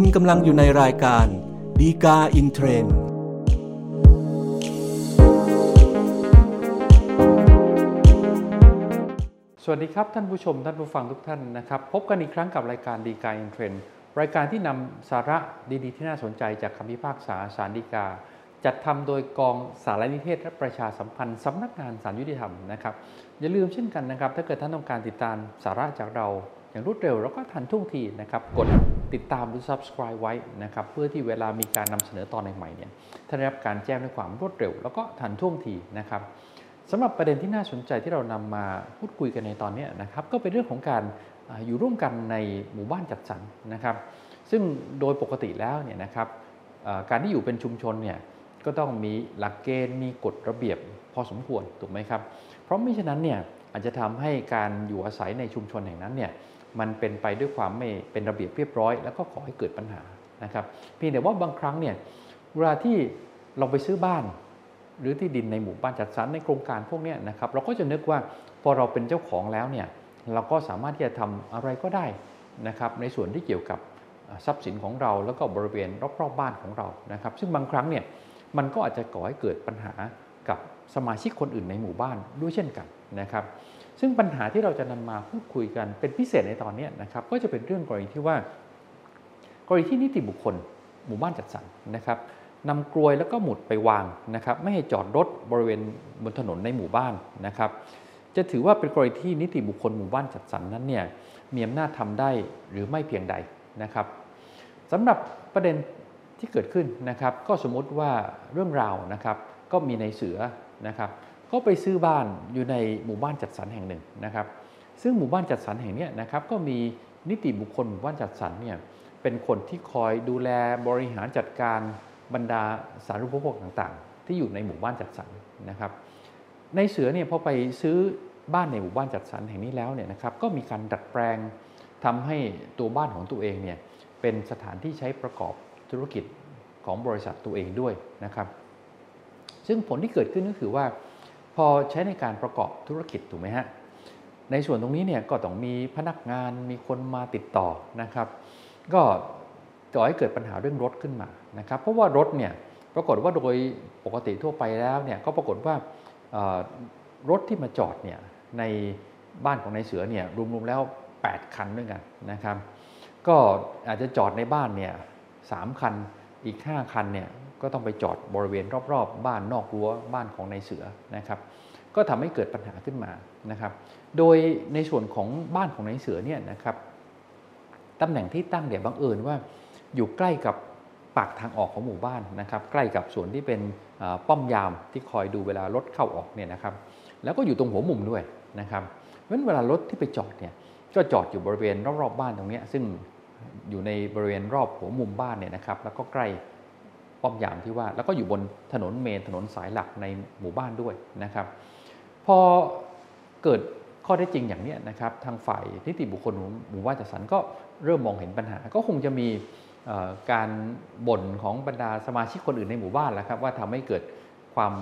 คุณกำลังอยู่ในรายการ ฎีกาอินเทรนด์สวัสดีครับ ท่านผู้ชมท่านผู้ฟังทุกท่านนะครับ พบกันอีกครั้งกับรายการฎีกาอินเทรนด์รายการที่นำสาระดีๆ ที่น่าสนใจจากคำพิพากษาศาลฎีกา จัดทำโดยกองสารนิเทศและประชาสัมพันธ์สำนักงานศาลยุติธรรมนะครับ อย่าลืมเช่นกันนะครับ ถ้าเกิดท่านต้องการติดตามสาระจากเรา อย่างรวดเร็วแล้วก็ทันท่วงทีนะครับกด ติดตามหรือ subscribe ไว้นะครับเพื่อที่เวลามีการนำเสนอตอนใหม่ๆเนี่ยท่านได้รับการแจ้งด้วยความรวดเร็ว แล้วก็ทันท่วงทีนะครับสำหรับประเด็นที่น่าสนใจที่เรานำมาพูดคุยกันในตอนนี้นะครับก็เป็นเรื่องของการอยู่ร่วมกันในหมู่บ้านจัดสรรนะครับ ซึ่งโดยปกติแล้วเนี่ยนะครับการที่อยู่เป็นชุมชนเนี่ยก็ต้องมีหลักเกณฑ์มีกฎระเบียบพอสมควรถูกไหมครับ เพราะไม่ฉะนั้นเนี่ยอาจจะทำให้การอยู่อาศัยในชุมชนแห่งนั้นเนี่ย มันเป็นไปด้วยความไม่เป็นระเบียบเรียบร้อย แล้วก็ขอให้เกิดปัญหานะครับเพียงแต่ว่าบางครั้งเนี่ยเวลาที่เราไปซื้อบ้าน หรือที่ดินในหมู่บ้านจัดสรรในโครงการพวกนี้นะครับเราก็จะนึกว่าพอเราเป็นเจ้าของแล้วเนี่ยเราก็สามารถที่จะทำอะไรก็ได้นะครับในส่วนที่เกี่ยวกับทรัพย์สินของเราแล้วก็บริเวณรอบๆบ้านของเรานะครับ ซึ่งบางครั้งเนี่ยมันก็อาจจะก่อให้เกิดปัญหากับสมาชิกคนอื่นในหมู่บ้านด้วยเช่นกันนะครับ ซึ่งปัญหาที่เราจะนำมาพูดคุยกันเป็นพิเศษในตอนนี้นะครับก็จะเป็นเรื่องกรณีที่ว่ากรณีที่นิติบุคคล หมู่บ้านจัดสรรนะครับนำกลวยแล้วก็หมุดไปวางนะครับไม่ให้จอดรถบริเวณบนถนนในหมู่บ้านนะครับจะถือว่าเป็นกรณีที่นิติบุคคลหมู่บ้านจัดสรรนั้นเนี่ยมีอำนาจทำได้หรือไม่เพียงใดนะครับสำหรับประเด็นที่เกิดขึ้นนะครับ ก็สมมุติว่าเรื่องราวนะครับก็มีในเสือนะครับ ก็ไปซื้อบ้านอยู่ในหมู่บ้านจัดสรรแห่งหนึ่งนะครับ ซึ่งหมู่บ้านจัดสรรแห่งนี้นะครับก็มีนิติบุคคลหมู่บ้านจัดสรรเนี่ยเป็นคนที่คอยดูแลบริหารจัดการบรรดาสารณูปโภคต่างๆ ที่อยู่ในหมู่บ้านจัดสรรนะครับ ในเสือเนี่ยพอไปซื้อบ้านในหมู่บ้านจัดสรรแห่งนี้แล้วเนี่ยนะครับก็มีการดัดแปลงทำให้ตัวบ้านของตัวเองเนี่ยเป็นสถานที่ใช้ประกอบธุรกิจของบริษัทตัวเองด้วยนะครับ ซึ่งผลที่เกิดขึ้นก็คือว่า อใช้ในการประกอบธุรกิจถูกไหมฮะในส่วนตรงนี้เนี่ยก็ต้องมีพนักงานมีคนมาติดต่อนะครับ ก็ก่อให้เกิดปัญหาเรื่องรถขึ้นมานะครับเพราะว่ารถเนี่ยปรากฏว่าโดยปกติทั่วไปแล้วเนี่ยก็ปรากฏว่ารถที่มาจอดเนี่ยในบ้านของนายเสือเนี่ยรวมๆแล้ว 8 คันด้วยกันนะครับ ก็อาจจะจอดในบ้านเนี่ยสามคันอีก 5 คันเนี่ย ก็ต้องไปจอดบริเวณรอบๆบบ้านนอกรั้วบ้านของนายเสือนะครับ ก็ทำให้เกิดปัญหาขึ้นมานะครับ โดยในส่วนของบ้านของนายเสือเนี่ยนะครับตำแหน่งที่ตั้งเดี๋ยวบังเอิญว่าอยู่ใกล้กับปากทางออกของหมู่บ้านนะครับ ใกล้กับส่วนที่เป็นป้อมยามที่คอยดูเวลารถเข้าออกเนี่ยนะครับ แล้วก็อยู่ตรงหัวมุมด้วยนะครับเพราะนั้นเวลารถที่ไปจอดเนี่ยก็จอดอยู่บริเวณรอบๆบบ้านตรงนี้ซึ่งอยู่ในบริเวณรอบหัวมุมบ้านเนี่ยนะครับ แล้วก็ใกล้ ป้อมยามที่ว่า แล้วก็อยู่บนถนนเมนถนนสายหลักในหมู่บ้านด้วยนะครับ พอเกิดข้อได้จริงอย่างนี้นะครับ ทางฝ่ายนิติบุคคลหมู่บ้านจัดสรรก็เริ่มมองเห็นปัญหา ก็คงจะมีการบ่นของบรรดาสมาชิกคนอื่นในหมู่บ้านแล้วครับว่าทำให้เกิดความ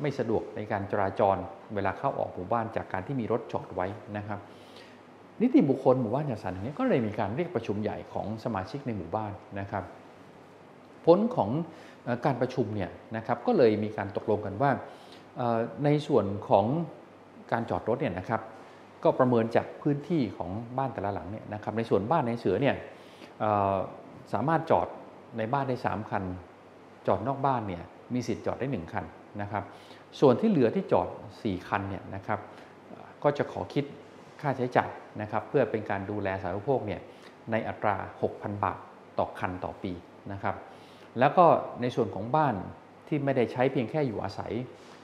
ไม่สะดวกในการจราจรเวลาเข้าออกหมู่บ้านจากการที่มีรถจอดไว้นะครับ นิติบุคคลหมู่บ้านจัดสรรแห่งนี้ก็เลยมีการเรียกประชุมใหญ่ของสมาชิกในหมู่บ้านนะครับ ผลของการประชุมเนี่ยนะครับก็เลยมีการตกลงกันว่าในส่วนของการจอดรถเนี่ยนะครับก็ประเมินจากพื้นที่ของบ้านแต่ละหลังเนี่ยนะครับในส่วนบ้านในเสือเนี่ยสามารถจอดในบ้านได้ 3 คัน จอดนอกบ้านเนี่ยมีสิทธิ์จอดได้ 1 คันนะครับส่วนที่เหลือที่จอด 4 คันเนี่ยนะครับก็จะขอคิดค่าใช้จ่ายนะครับเพื่อเป็นการดูแลสาธารณูปโภคเนี่ยในอัตรา 6,000 บาทต่อคันต่อปีนะครับ แล้วก็ในส่วนของบ้านที่ไม่ได้ใช้เพียงแค่อยู่อาศัย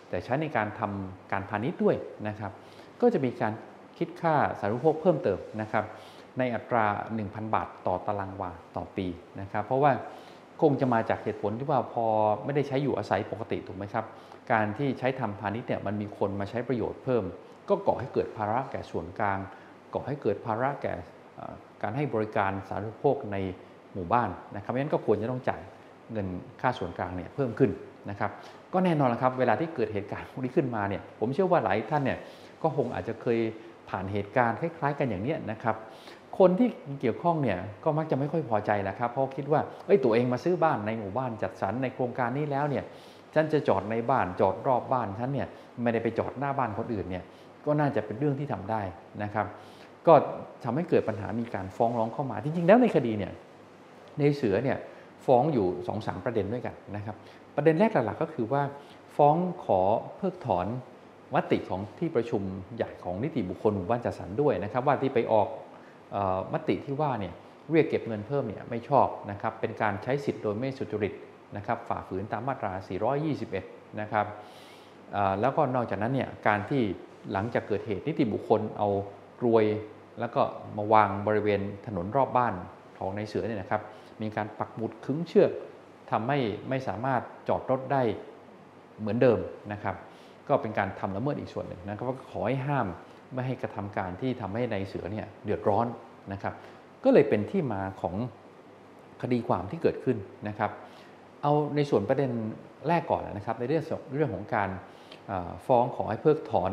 แต่ใช้ในการทำการพาณิชย์ด้วยนะครับ ก็จะมีการคิดค่าสาธารณูปโภคเพิ่มเติมนะครับ ในอัตรา 1,000 บาทต่อตารางวาต่อปีนะครับ เพราะว่าคงจะมาจากเหตุผลที่ว่าพอไม่ได้ใช้อยู่อาศัยปกติถูกไหมครับ การที่ใช้ทำพาณิชย์เนี่ยมันมีคนมาใช้ประโยชน์เพิ่ม ก็ก่อให้เกิดภาระแก่ส่วนกลาง ก่อให้เกิดภาระแก่การให้บริการสาธารณูปโภคในหมู่บ้านนะครับเพราะฉะนั้นก็ควรจะต้องจ่าย เงินค่าส่วนกลางเนี่ยเพิ่มขึ้นนะครับ ก็แน่นอนละครับ เวลาที่เกิดเหตุการณ์พวกนี้ขึ้นมาเนี่ยผมเชื่อว่าหลายท่านเนี่ยก็คงอาจจะเคยผ่านเหตุการณ์คล้าย ๆ กันอย่างนี้นะครับ คนที่เกี่ยวข้องเนี่ยก็มักจะไม่ค่อยพอใจแหละครับ เพราะคิดว่าเอ้ยตัวเองมาซื้อบ้านในหมู่บ้านจัดสรรในโครงการนี้แล้วเนี่ยฉันจะจอดในบ้านจอดรอบบ้านฉันเนี่ยไม่ได้ไปจอดหน้าบ้านคนอื่นเนี่ยก็น่าจะเป็นเรื่องที่ทำได้นะครับ ก็ทำให้เกิดปัญหามีการฟ้องร้องเข้ามาจริง ๆ แล้วในคดีเนี่ยในเสือเนี่ย ฟ้องอยู่2อสประเด็นด้วยกันนะครับ ประเด็นแรกหลักๆก็คือว่า ฟ้องขอเพิกถอนมติของที่ประชุมใหญ่ของนิติบุคคลหมู่บ้านจัดสรรด้วยนะครับ ว่าที่ไปออกมติที่ว่าเนี่ยเรียกเก็บเงินเพิ่มเนี่ยไม่ชอบนะครับเป็นการใช้สิทธิ์โดยไม่สุจริตนะครับฝ่าฝืนตามมาตรา 421 นะครับแล้วก็นอกจากนั้นเนี่ยการที่หลังจากเกิดเหตุนิติบุคคลเอากรวย แล้วก็มาวางบริเวณถนนรอบบ้านของในเสือเนี่ยนะครับ มีการปักหมุดขึงเชือกทำให้ไม่สามารถจอดรถได้เหมือนเดิมนะครับ ก็เป็นการทำละเมิดอีกส่วนหนึ่งนะครับก็ขอให้ห้ามไม่ให้กระทำการที่ทำให้ในเสือเนี่ยเดือดร้อนนะครับ ก็เลยเป็นที่มาของคดีความที่เกิดขึ้นนะครับ เอาในส่วนประเด็นแรกก่อนนะครับ ในเรื่องเรื่องของการฟ้องขอให้เพิกถอน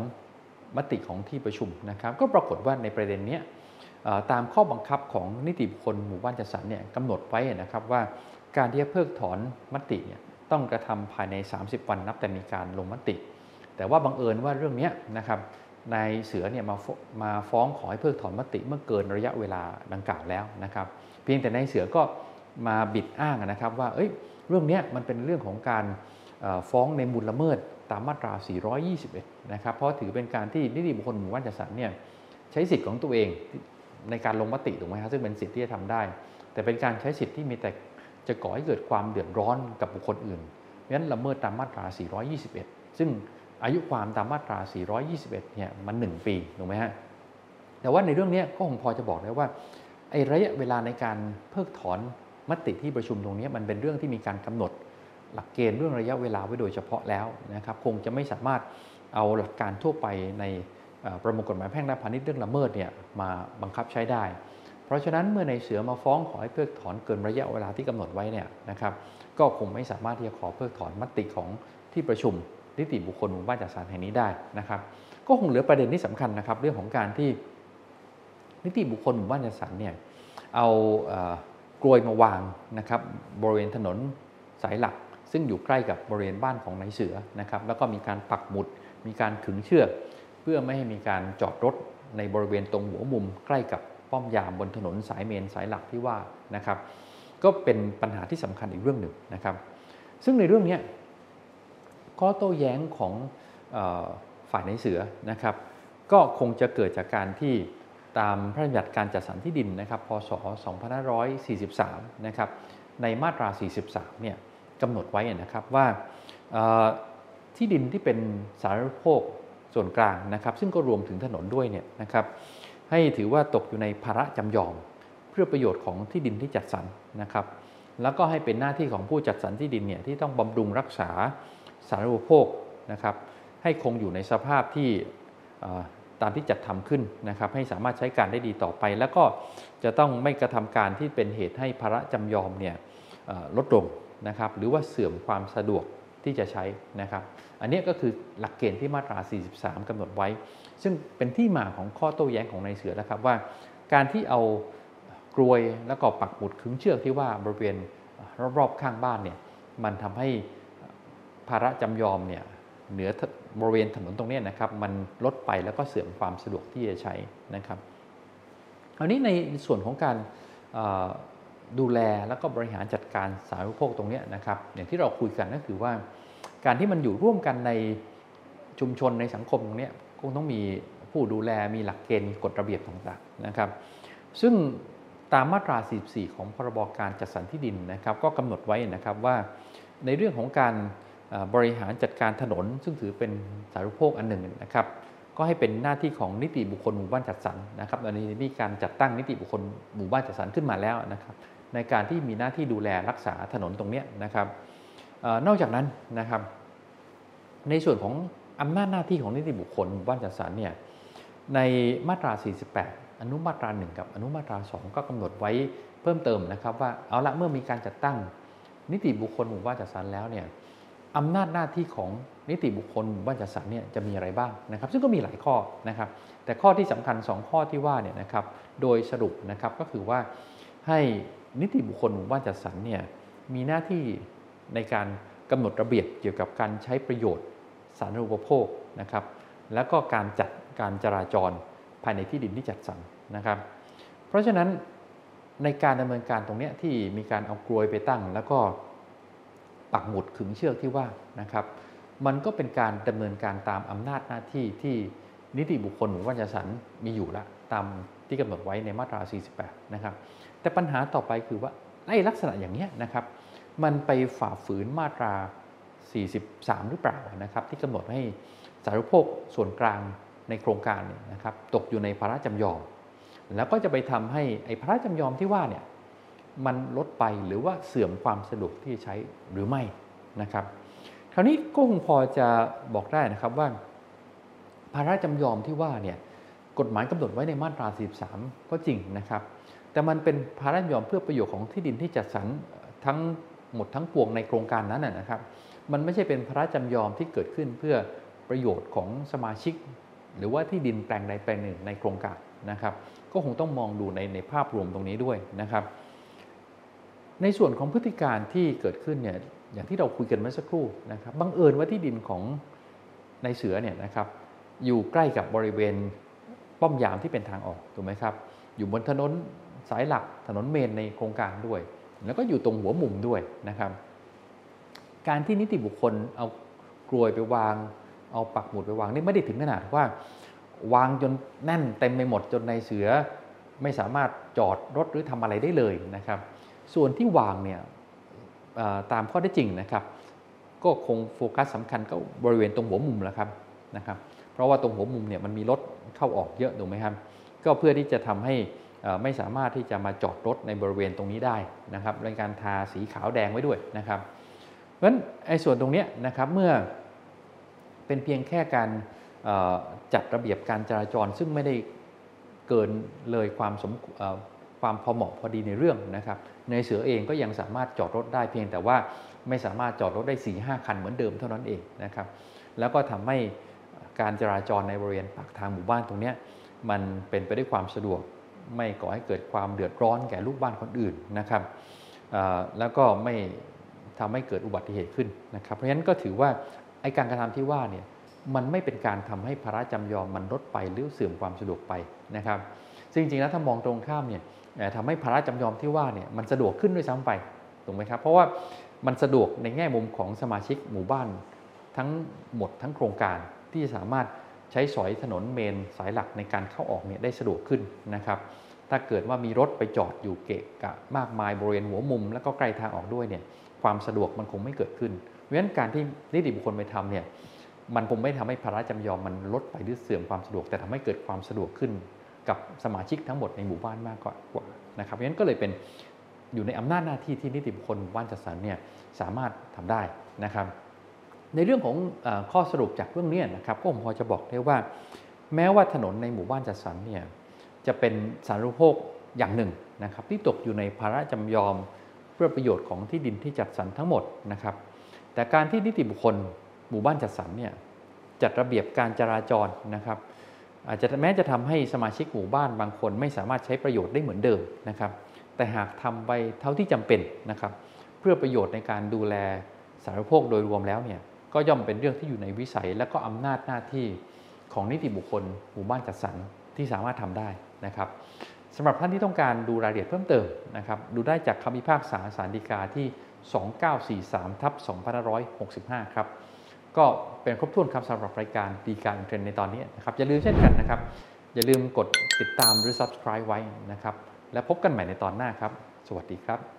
มติของที่ประชุมนะครับ ก็ปรากฏว่าในประเด็นนี้ ตามข้อบังคับของนิติบุคคลหมู่บ้านจัดสรรเนี่ยกำหนดไว้นะครับว่าการที่จะเพิกถอนมติเนี่ยต้องกระทำภายใน 30 วันนับแต่มีการลงมติ แต่ว่าบังเอิญว่าเรื่องนี้นะครับนายเสือเนี่ยมามาฟ้องขอให้เพิกถอนมติเมื่อเกินระยะเวลาดังกล่าวแล้วนะครับ เพียงแต่นายเสือก็มาบิดอ้างนะครับว่าเอ้ยเรื่องนี้มันเป็นเรื่องของการฟ้องในมูลละเมิดตามมาตรา 421 นะครับ เพราะถือเป็นการที่นิติบุคคลหมู่บ้านจัดสรรเนี่ยใช้สิทธิ์ของตัวเอง ในการลงมติถูกไหมครับซึ่งเป็นสิทธิ์ที่จะทำได้ แต่เป็นการใช้สิทธิ์ที่มีแต่จะก่อให้เกิดความเดือดร้อนกับบุคคลอื่นเพราะฉะนั้นละเมิดตามมาตรา 421 ซึ่งอายุความตามมาตรา 421 เนี่ยมัน 1 ปีถูกไหมฮะแต่ว่าในเรื่องนี้ก็คงพอจะบอกได้ว่าไอ้ระยะเวลาในการเพิกถอนมติที่ประชุมตรงนี้มันเป็นเรื่องที่มีการกำหนดหลักเกณฑ์เรื่องระยะเวลาไว้โดยเฉพาะแล้วนะครับคงจะไม่สามารถเอาหลักการทั่วไปใน ประมวลกฎหมายแพ่งและพาณิชย์เรื่องละเมิดเนี่ยมาบังคับใช้ได้ เพราะฉะนั้นเมื่อในเสือมาฟ้องขอให้เพิกถอนเกินระยะเวลาที่กำหนดไว้เนี่ยนะครับก็คงไม่สามารถที่จะขอเพิกถอนมติของที่ประชุมนิติบุคคลหมู่บ้านจัดสรรแห่งนี้ได้นะครับ ก็คงเหลือประเด็นที่สำคัญนะครับ เรื่องของการที่นิติบุคคลหมู่บ้านจัดสรรเนี่ยเอากลวยมาวางนะครับบริเวณถนนสายหลัก ซึ่งอยู่ใกล้กับบริเวณบ้านของนายเสือนะครับแล้วก็มีการปักหมุด มีการขึงเชือก พื่อไม่ให้มีการจอดรถในบริเวณตรงหัวมุมใกล้กับป้อมยามบนถนนสายเมนสายหลักที่ว่านะครับ ก็เป็นปัญหาที่สำคัญอีกเรื่องหนึ่งนะครับ ซึ่งในเรื่องนี้ข้อโต้แย้งของฝ่ายในเสือนะครับ ก็คงจะเกิดจากการที่ตามพระราชบัญญัติการจัดสรรที่ดินนะครับ พศ 2543 นะครับ ในมาตรา 43 เนี่ยกำหนดไว้นะครับว่าที่ดินที่เป็นสาธารณโภค ส่วนกลางนะครับ ซึ่งก็รวมถึงถนนด้วยเนี่ยนะครับ ให้ถือว่าตกอยู่ในภาระจำยอม เพื่อประโยชน์ของที่ดินที่จัดสรรนะครับ แล้วก็ให้เป็นหน้าที่ของผู้จัดสรรที่ดินเนี่ยที่ต้องบำรุงรักษาสาธารณูปโภคนะครับ ให้คงอยู่ในสภาพที่ตามที่จัดทำขึ้นนะครับ ให้สามารถใช้การได้ดีต่อไป แล้วก็จะต้องไม่กระทำการที่เป็นเหตุให้ภาระจำยอมเนี่ยลดลงนะครับ หรือว่าเสื่อมความสะดวกที่จะใช้นะครับ อันนี้ก็คือหลักเกณฑ์ที่มาตรา 43กำหนดไว้ ซึ่งเป็นที่มาของข้อโต้แย้งของนายเสือแล้วครับว่า การที่เอากลวยแล้วก็ปักหมุดขึงเชือกที่ว่าบริเวณรอบๆข้างบ้านเนี่ยมันทำให้ภาระจำยอมเนี่ยเหนือบริเวณถนนตรงนี้นะครับมันลดไปแล้วก็เสื่อมความสะดวกที่จะใช้นะครับอันนี้ในส่วนของการดูแลแล้วก็บริหารจัดการสาธารณูปโภคตรงนี้นะครับอย่างที่เราคุยกันก็คือว่า การที่มันอยู่ร่วมกันในชุมชนในสังคมตรงนี้คงต้องมีผู้ดูแลมีหลักเกณฑ์มีกฎระเบียบต่างๆนะครับ ซึ่งตามมาตรา 44 ของพรบการจัดสรรที่ดินนะครับ ก็กำหนดไว้นะครับว่าในเรื่องของการบริหารจัดการถนน ซึ่งถือเป็นสาธารณูปโภคอันหนึ่งนะครับ ก็ให้เป็นหน้าที่ของนิติบุคคลหมู่บ้านจัดสรรนะครับตอนนี้มีการจัดตั้งนิติบุคคลหมู่บ้านจัดสรรขึ้นมาแล้วนะครับ ในการที่มีหน้าที่ดูแลรักษาถนนตรงนี้นะครับ นอกจากนั้นนะครับในส่วนของอำนาจหน้าที่ของนิติบุคคลหมู่บ้านจัดสรรเนี่ยในมาตรา 48 อนุมาตรา 1 กับอนุมาตรา 2 ก็กำหนดไว้เพิ่มเติมนะครับว่าเอาละเมื่อมีการจัดตั้งนิติบุคคลหมู่บ้านจัดสรรแล้วเนี่ยอำนาจหน้าที่ของนิติบุคคลหมู่บ้านจัดสรรเนี่ยจะมีอะไรบ้างนะครับ ซึ่งก็มีหลายข้อนะครับ แต่ข้อที่สำคัญ 2 ข้อที่ว่าเนี่ยนะครับโดยสรุปนะครับก็คือว่าให้นิติบุคคลหมู่บ้านจัดสรรเนี่ยมีหน้าที่ ในการกำหนดระเบียบเกี่ยวกับการใช้ประโยชน์สาธารณูปโภคนะครับ แล้วก็การจัดการจราจรภายในที่ดินที่จัดสรรนะครับ เพราะฉะนั้นในการดำเนินการตรงนี้ที่มีการเอากลวยไปตั้ง แล้วก็ปักหมุดขึงเชือกที่ว่านะครับ มันก็เป็นการดำเนินการตามอำนาจหน้าที่ที่นิติบุคคลหมู่บ้านจัดสรรมีอยู่ละตามที่กำหนดไว้ในมาตรา 48 นะครับ แต่ปัญหาต่อไปคือว่าไอ้ลักษณะอย่างนี้นะครับ มันไปฝ่าฝืนมาตรา 43 หรือเปล่านะครับ ที่กำหนดให้สารณโภคส่วนกลางในโครงการเนี่ยนะครับตกอยู่ในภาระจำยอม แล้วก็จะไปทำให้ไอ้ภาระจำยอมที่ว่าเนี่ยมันลดไปหรือว่าเสื่อมความสะดวกที่ใช้หรือไม่นะครับ คราวนี้ก็คงพอจะบอกได้นะครับว่า ภาระจำยอมที่ว่าเนี่ยกฎหมายกำหนดไว้ในมาตรา 43 ก็จริงนะครับ แต่มันเป็นภาระจำยอมเพื่อประโยชน์ของที่ดินที่จัดสรรทั้ง หมดทั้งปวงในโครงการนั้นนะครับ มันไม่ใช่เป็นภาระจำยอมที่เกิดขึ้นเพื่อประโยชน์ของสมาชิก หรือว่าที่ดินแปลงใดแปลงหนึ่งในโครงการนะครับ ก็คงต้องมองดูในในภาพรวมตรงนี้ด้วยนะครับ ในส่วนของพฤติการที่เกิดขึ้นเนี่ยอย่างที่เราคุยกันเมื่อสักครู่นะครับบังเอิญว่าที่ดินของในเสือเนี่ยนะครับอยู่ใกล้กับบริเวณป้อมยามที่เป็นทางออกถูกไหมครับ อยู่บนถนนสายหลักถนนเมนในโครงการด้วย แล้วก็อยู่ตรงหัวมุมด้วยนะครับ การที่นิติบุคคลเอากลวยไปวาง เอาปักหมุดไปวางนี่ไม่ได้ถึงขนาดว่า วางจนแน่นเต็มไปหมดจนในเสือไม่สามารถจอดรถหรือทำอะไรได้เลยนะครับ ส่วนที่วางเนี่ยตามข้อได้จริงนะครับ ก็คงโฟกัสสำคัญก็บริเวณตรงหัวมุมแหละครับนะครับ เพราะว่าตรงหัวมุมเนี่ยมันมีรถเข้าออกเยอะถูกไหมครับก็เพื่อที่จะทำให้ ไม่สามารถที่จะมาจอดรถในบริเวณตรงนี้ได้นะครับในการทาสีขาวแดงไว้ด้วยนะครับเพราะฉะนั้นไอ้ส่วนตรงนี้นะครับเมื่อเป็นเพียงแค่การจัดระเบียบการจราจรซึ่งไม่ได้เกินเลยความสมความพอเหมาะพอดีในเรื่องนะครับ ในเสือเองก็ยังสามารถจอดรถได้เพียงแต่ว่าไม่สามารถจอดรถได้4ีหคันเหมือนเดิมเท่านั้นเองนะครับ แล้วก็ทำให้การจราจรในบริเวณปากทางหมู่บ้านตรงนี้มันเป็นไปด้วยความสะดวก ไม่ก่อให้เกิดความเดือดร้อนแก่ลูกบ้านคนอื่นนะครับแล้วก็ไม่ทำให้เกิดอุบัติเหตุขึ้นนะครับ เพราะฉะนั้นก็ถือว่าไอ้การกระทำที่ว่าเนี่ยมันไม่เป็นการทำให้ภาระจำยอมมันลดไปหรือเสื่อมความสะดวกไปนะครับซึ่งจริงๆแล้วถ้ามองตรงข้ามเนี่ยทำให้ภาระจำยอมที่ว่าเนี่ยมันสะดวกขึ้นด้วยซ้ำไปถูกไหมครับเพราะว่ามันสะดวกในแง่มุมของสมาชิกหมู่บ้านทั้งหมดทั้งโครงการที่สามารถ ใช้สอยถนนเมนสายหลักในการเข้าออกเนี่ยได้สะดวกขึ้นนะครับถ้าเกิดว่ามีรถไปจอดอยู่เกะกะมากมายบริเวณหัวมุม แล้วก็ใกล้ทางออกด้วยเนี่ยความสะดวกมันคงไม่เกิดขึ้นเพราะฉะนั้นการที่นิติบุคคลไปทำเนี่ยมันคงไม่ทำให้ภาระจำยอมมันลดไปหรือเสื่อมความสะดวก แต่ทำให้เกิดความสะดวกขึ้น กับสมาชิกทั้งหมดในหมู่บ้านมากกว่านะครับเพราะฉะนั้นก็เลยเป็นอยู่ในอำนาจหน้าที่ที่นิติบุคคลหมู่บ้านจัดสรรเนี่ยสามารถทำได้นะครับ ในเรื่องของอข้อสรุปจากเรื่องนี้นะครับก็ผมพอจะบอกได้ว่า แม้ว่าถนนในหมู่บ้านจัดสรรเนี่ยจะเป็นสาธารณูปโภคอย่างหนึ่งนะครับที่ตกอยู่ในภาระจำยอมเพื่อประโยชน์ของที่ดินที่จัดสรรทั้งหมดนะครับ แต่การที่นิติบุคคลหมู่บ้านจัดสรรเนี่ยจัดระเบียบการจราจรนะครับ อาจจะแม้จะทำให้สมาชิกหมู่บ้านบางคนไม่สามารถใช้ประโยชน์ได้เหมือนเดิมนะครับ แต่หากทำไปเท่าที่จำเป็นนะครับ เพื่อประโยชน์ในการดูแลสาธารณูปโภคโดยรวมแล้วเนี่ย ก็ย่อมเป็นเรื่องที่อยู่ในวิสัยและก็อำนาจหน้าที่ของนิติบุคคลหมู่บ้านจัดสรรที่สามารถทำได้นะครับสำหรับท่านที่ต้องการดูรายละเอียดเพิ่มเติมนะครับ ดูได้จากคำพิพากษาสารดีกาที่ 2943ทับ2565 ครับ ก็เป็นครบถ้วนคำสำหรับรายการดีการเทรนในตอนนี้นะครับ อย่าลืมเช่นกันนะครับ อย่าลืมกดติดตามหรือ subscribe ไว้นะครับ และพบกันใหม่ในตอนหน้าครับ สวัสดีครับ